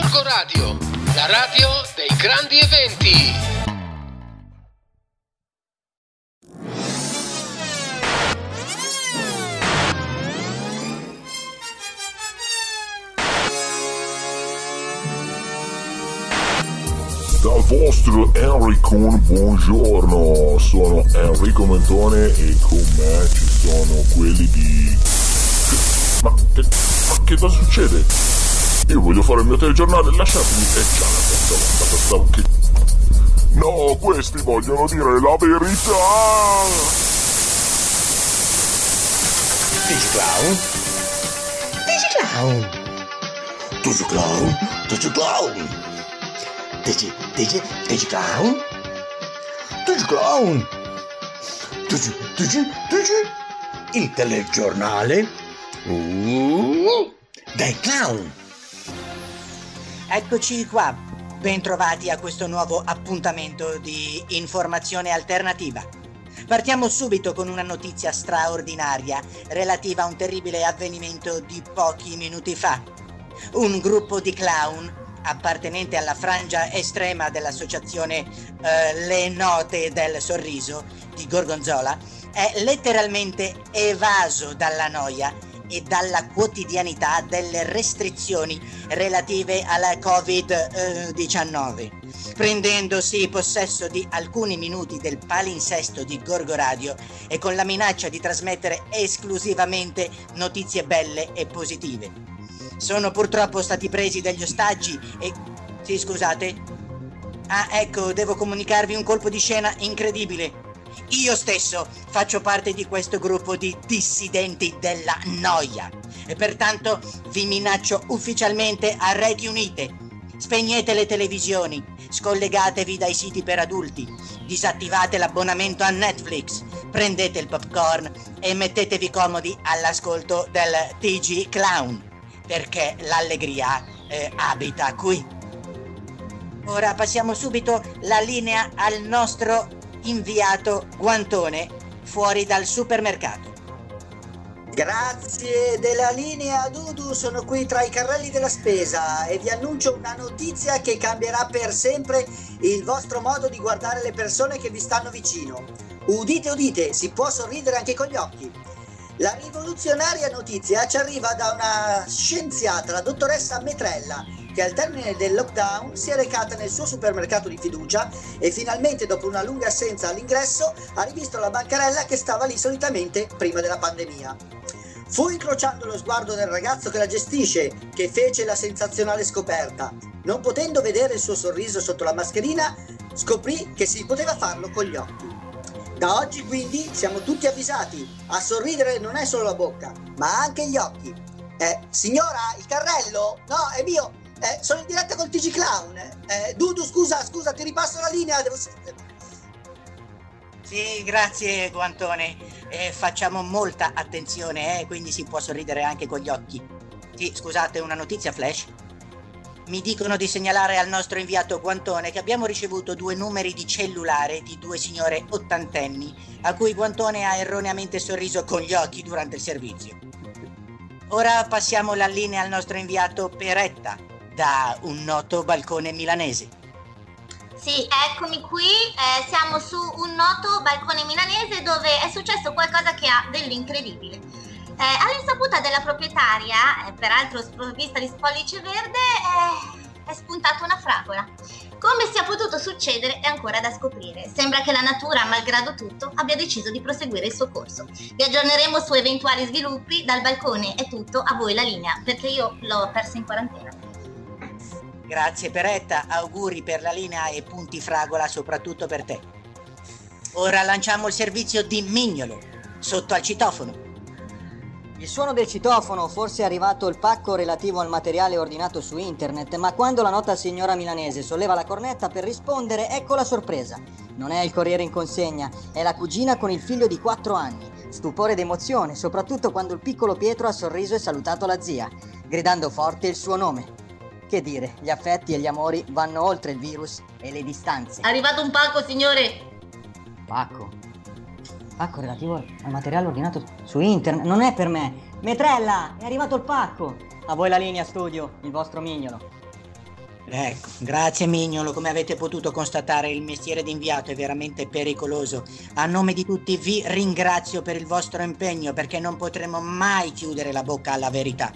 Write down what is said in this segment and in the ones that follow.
Gorgo Radio, la radio dei grandi eventi. Dal vostro Enrico, buongiorno, sono Enrico Mentone e con me ci sono quelli di... Ma che, ma che cosa succede? Io voglio fare il mio telegiornale, lasciatemi... E già, stavo che... No, questi vogliono dire la verità! Digiclown? Digiclown? Digiclown? Digiclown? Digi, Digi, Digiclown? Digiclown? Digi, Digi, Digi? Il telegiornale? Uh, dei clown! Eccoci qua, bentrovati a questo nuovo appuntamento di informazione alternativa. Partiamo subito con una notizia straordinaria relativa a un terribile avvenimento di pochi minuti fa. Un gruppo di clown appartenente alla frangia estrema dell'associazione eh, Le Note del Sorriso di Gorgonzola, è letteralmente evaso dalla noia e dalla quotidianità delle restrizioni relative alla Covid-19, prendendosi possesso di alcuni minuti del palinsesto di Gorgo Radio e con la minaccia di trasmettere esclusivamente notizie belle e positive. Sono purtroppo stati presi degli ostaggi e... Sì, scusate. Ah, ecco, devo comunicarvi un colpo di scena incredibile. Io stesso faccio parte di questo gruppo di dissidenti della noia e pertanto vi minaccio ufficialmente a reti unite. Spegnete le televisioni, scollegatevi dai siti per adulti, disattivate l'abbonamento a Netflix, prendete il popcorn e mettetevi comodi all'ascolto del TG Clown perché l'allegria eh, abita qui. Ora passiamo subito la linea al nostro inviato Guantone fuori dal supermercato. Grazie della linea Dudu, sono qui tra i carrelli della spesa e vi annuncio una notizia che cambierà per sempre il vostro modo di guardare le persone che vi stanno vicino. Udite, udite, si può sorridere anche con gli occhi. La rivoluzionaria notizia ci arriva da una scienziata, la dottoressa Metrella, che al termine del lockdown si è recata nel suo supermercato di fiducia e finalmente dopo una lunga assenza all'ingresso ha rivisto la bancarella che stava lì solitamente prima della pandemia. Fu incrociando lo sguardo del ragazzo che la gestisce che fece la sensazionale scoperta. Non potendo vedere il suo sorriso sotto la mascherina, scoprì che si poteva farlo con gli occhi. Da oggi quindi siamo tutti avvisati, a sorridere non è solo la bocca, ma anche gli occhi. Eh, signora, il carrello? No, è mio. Eh, sono in diretta col TG Clown. Eh, Dudu, scusa, scusa, ti ripasso la linea. Devo... Sì, grazie Guantone. Eh, facciamo molta attenzione, eh, quindi si può sorridere anche con gli occhi. Sì, scusate, una notizia flash. Mi dicono di segnalare al nostro inviato Guantone che abbiamo ricevuto due numeri di cellulare di due signore ottantenni a cui Guantone ha erroneamente sorriso con gli occhi durante il servizio. Ora passiamo la linea al nostro inviato Peretta da un noto balcone milanese. Sì, eccomi qui, eh, siamo su un noto balcone milanese dove è successo qualcosa che ha dell'incredibile. Eh, all'insaputa della proprietaria, eh, peraltro sprovvista di spollice verde, eh, è spuntata una fragola. Come sia potuto succedere è ancora da scoprire. Sembra che la natura, malgrado tutto, abbia deciso di proseguire il suo corso. Vi aggiorneremo su eventuali sviluppi. Dal balcone è tutto, a voi la linea, perché io l'ho persa in quarantena. Grazie Peretta, auguri per la linea e punti fragola soprattutto per te. Ora lanciamo il servizio di Mignolo, sotto al citofono. Il suono del citofono, forse è arrivato il pacco relativo al materiale ordinato su internet, ma quando la nota signora milanese solleva la cornetta per rispondere, ecco la sorpresa. Non è il corriere in consegna, è la cugina con il figlio di 4 anni. Stupore ed emozione, soprattutto quando il piccolo Pietro ha sorriso e salutato la zia, gridando forte il suo nome. Che dire, gli affetti e gli amori vanno oltre il virus e le distanze. Arrivato un pacco, signore! Pacco? Pacco relativo al materiale ordinato su internet. Non è per me. Metrella, è arrivato il pacco. A voi la linea studio, il vostro mignolo. Ecco, grazie Mignolo, come avete potuto constatare il mestiere di inviato è veramente pericoloso. A nome di tutti vi ringrazio per il vostro impegno perché non potremo mai chiudere la bocca alla verità.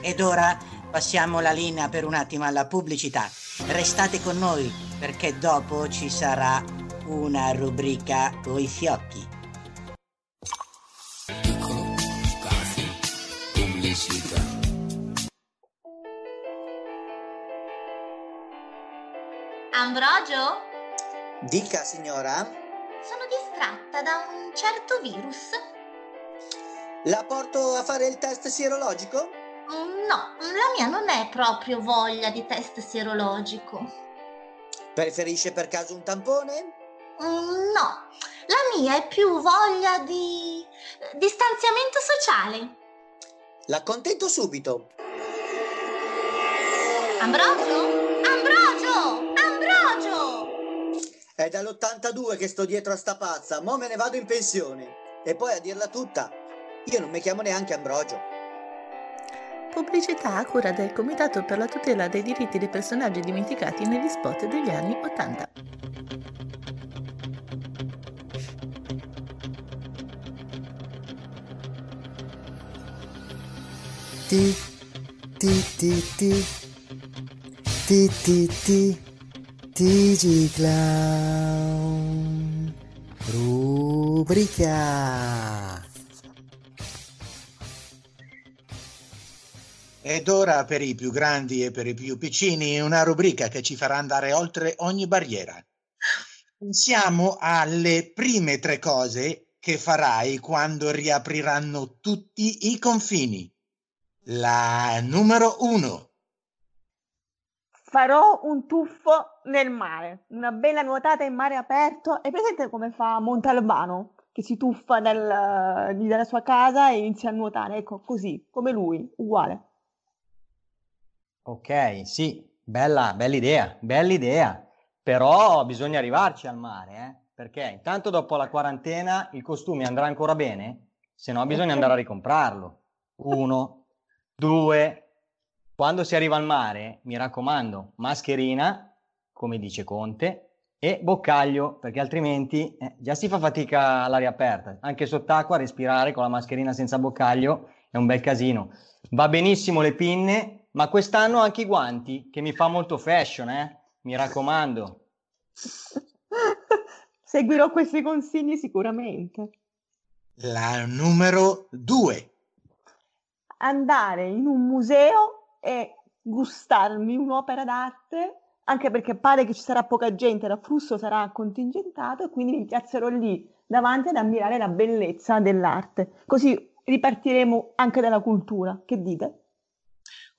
Ed ora passiamo la linea per un attimo alla pubblicità. Restate con noi perché dopo ci sarà una rubrica coi fiocchi. Piccolo pubblicità. Ambrogio? Dica, signora. Sono distratta da un certo virus. La porto a fare il test sierologico? No, la mia non è proprio voglia di test sierologico. Preferisce per caso un tampone? Mm, No, la mia è più voglia di distanziamento sociale. L'accontento subito. Ambrogio? Ambrogio! Ambrogio! È dall'82 che sto dietro a sta pazza, mo me ne vado in pensione. E poi a dirla tutta, io non mi chiamo neanche Ambrogio. Pubblicità a cura del Comitato per la tutela dei diritti dei personaggi dimenticati negli spot degli anni 80. Ti ti ti ti. Ti ti ti. TG Clown. Rubrica Ed ora per i più grandi e per i più piccini una rubrica che ci farà andare oltre ogni barriera. Pensiamo alle prime tre cose che farai quando riapriranno tutti i confini. La numero uno. Farò un tuffo nel mare, una bella nuotata in mare aperto. È presente come fa Montalbano, che si tuffa dal- dalla sua casa e inizia a nuotare? Ecco, così, come lui, uguale. Ok, sì, bella, bella idea, bella idea. Però bisogna arrivarci al mare, eh? Perché intanto dopo la quarantena il costume andrà ancora bene, se no bisogna andare a ricomprarlo. Uno, due. Quando si arriva al mare, mi raccomando, mascherina, come dice Conte, e boccaglio, perché altrimenti eh, già si fa fatica all'aria aperta. Anche sott'acqua respirare con la mascherina senza boccaglio è un bel casino. Va benissimo le pinne, ma quest'anno anche i guanti, che mi fa molto fashion, eh? Mi raccomando. Seguirò questi consigli sicuramente. La numero due. Andare in un museo e gustarmi un'opera d'arte, anche perché pare che ci sarà poca gente, l'afflusso sarà contingentato e quindi mi piazzerò lì davanti ad ammirare la bellezza dell'arte. Così ripartiremo anche dalla cultura. Che dite?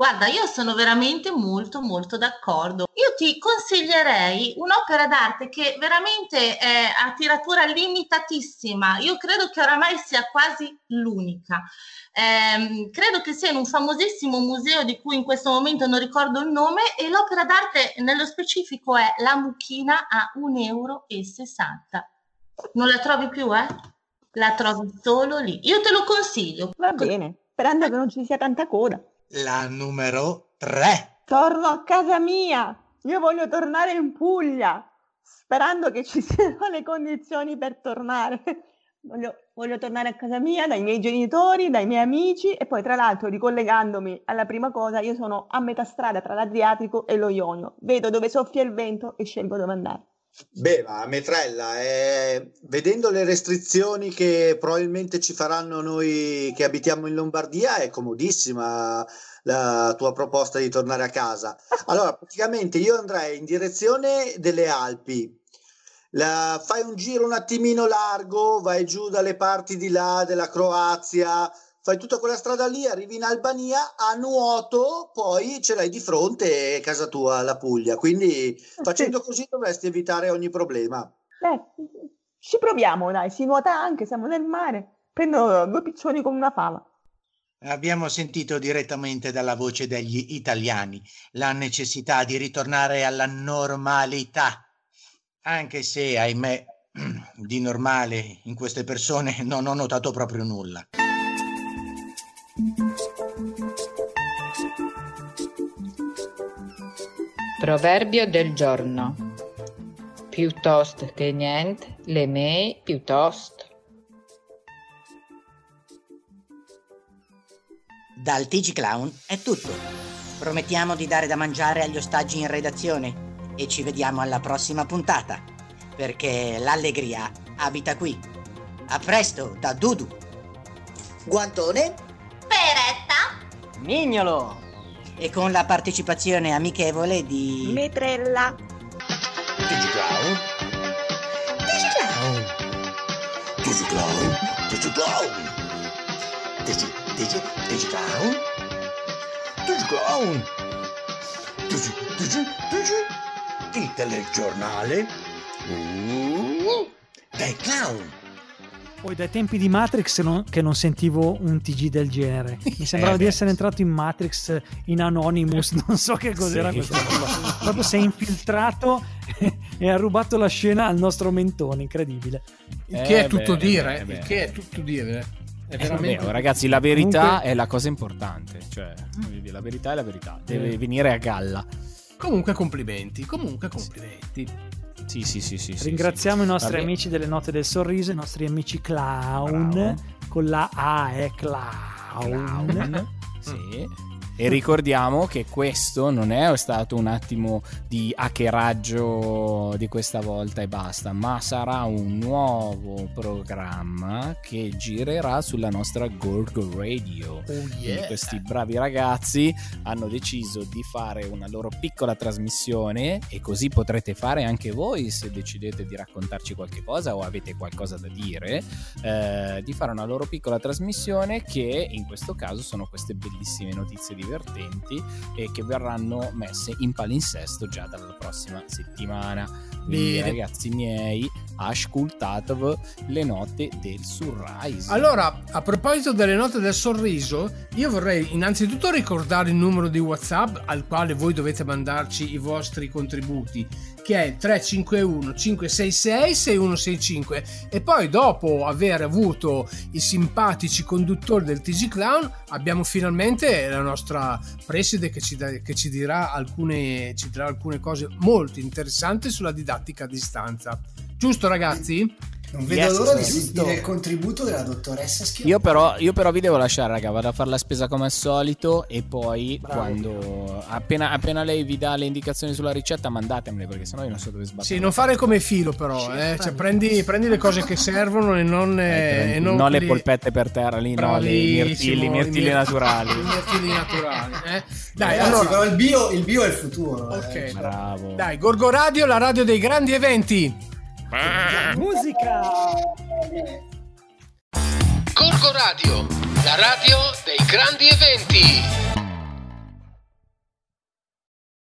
Guarda, io sono veramente molto molto d'accordo. Io ti consiglierei un'opera d'arte che veramente è a tiratura limitatissima. Io credo che oramai sia quasi l'unica. Ehm, credo che sia in un famosissimo museo di cui in questo momento non ricordo il nome e l'opera d'arte nello specifico è La Mucchina a 1,60 euro. Non la trovi più, eh? La trovi solo lì. Io te lo consiglio. Va bene, sperando che non ci sia tanta coda. La numero tre. Torno a casa mia. Io voglio tornare in Puglia, sperando che ci siano le condizioni per tornare. Voglio, voglio tornare a casa mia, dai miei genitori, dai miei amici e poi tra l'altro ricollegandomi alla prima cosa, io sono a metà strada tra l'Adriatico e lo Ionio. Vedo dove soffia il vento e scelgo dove andare. Beh, ma Metrella, eh, vedendo le restrizioni che probabilmente ci faranno noi che abitiamo in Lombardia, è comodissima la tua proposta di tornare a casa. Allora, praticamente io andrei in direzione delle Alpi. La- fai un giro un attimino largo, vai giù dalle parti di là della Croazia, fai tutta quella strada lì, arrivi in Albania a nuoto, poi ce l'hai di fronte casa tua, la Puglia. Quindi facendo così dovresti evitare ogni problema. Beh, ci proviamo, dai, si nuota anche, siamo nel mare. Prendo due piccioni con una fava. Abbiamo sentito direttamente dalla voce degli italiani la necessità di ritornare alla normalità, anche se, ahimè, di normale in queste persone non ho notato proprio nulla. Proverbio del giorno. Piuttosto che niente, le mie piuttosto. Dal TG Clown è tutto. Promettiamo di dare da mangiare agli ostaggi in redazione e ci vediamo alla prossima puntata, perché l'allegria abita qui. A presto da Dudu. Guantone? Peretta? Mignolo! E con la partecipazione amichevole di... Metrella. Digiclown? Digiclown? Digiclown? Digiclown? Digi... Digi... Digiclown? Digiclown? Digi... Digi... Digi... Il telegiornale? Uh, clown! Poi dai tempi di Matrix non- che non sentivo un TG del genere. Mi sembrava Eh, di essere entrato in Matrix in Anonymous, non so che cos'era Sì. questa roba. Proprio si è infiltrato e ha rubato la scena al nostro mentone, incredibile. Il che è Eh tutto beh, dire, eh beh. il che è tutto dire. È Eh, veramente... vabbè, ragazzi, la verità Comunque- è la cosa importante. Cioè, la verità è la verità. Deve venire a galla. Comunque complimenti, comunque complimenti. Sì, sì, sì, sì. sì, Ringraziamo sì. i nostri amici delle note del sorriso, i nostri amici clown, Bravo. con la A è clown. Clown. Sì. E ricordiamo che questo non è stato un attimo di hackeraggio di questa volta e basta, ma sarà un nuovo programma che girerà sulla nostra Gorgo Radio. Quindi questi bravi ragazzi hanno deciso di fare una loro piccola trasmissione e così potrete fare anche voi se decidete di raccontarci qualche cosa o avete qualcosa da dire, eh, di fare una loro piccola trasmissione che in questo caso sono queste bellissime notizie divertenti e che verranno messe in palinsesto già dalla prossima settimana. Quindi Bene. ragazzi miei, ascoltatevi le note del Surrise. Allora, a proposito delle note del sorriso, io vorrei innanzitutto ricordare il numero di WhatsApp al quale voi dovete mandarci i vostri contributi, che è 351 566 6165 e poi dopo aver avuto i simpatici conduttori del TG Clown abbiamo finalmente la nostra preside che ci, da- che ci dirà alcune, ci dirà alcune cose molto interessanti sulla didattica a distanza. Giusto ragazzi? Non vedo Yes, l'ora di sentire il contributo della dottoressa Schioppa. Io però, io però vi devo lasciare, raga. Vado a fare la spesa come al solito. E poi, Bravo. quando appena, appena lei vi dà le indicazioni sulla ricetta, mandatemele perché sennò io non so dove sbattere. Sì, non fare come filo però, eh. Cioè, prendi, prendi le cose che servono e non, eh, e non non le polpette per terra lì, no, le mirtilli, i mirtilli mir- naturali. I mirtilli naturali, eh. Dai, Ragazzi, allora, però il bio, il bio è il futuro. ok. eh. Bravo. Dai, Gorgo Radio, la radio dei grandi eventi. Musica! Gorgo Radio, la radio dei grandi eventi.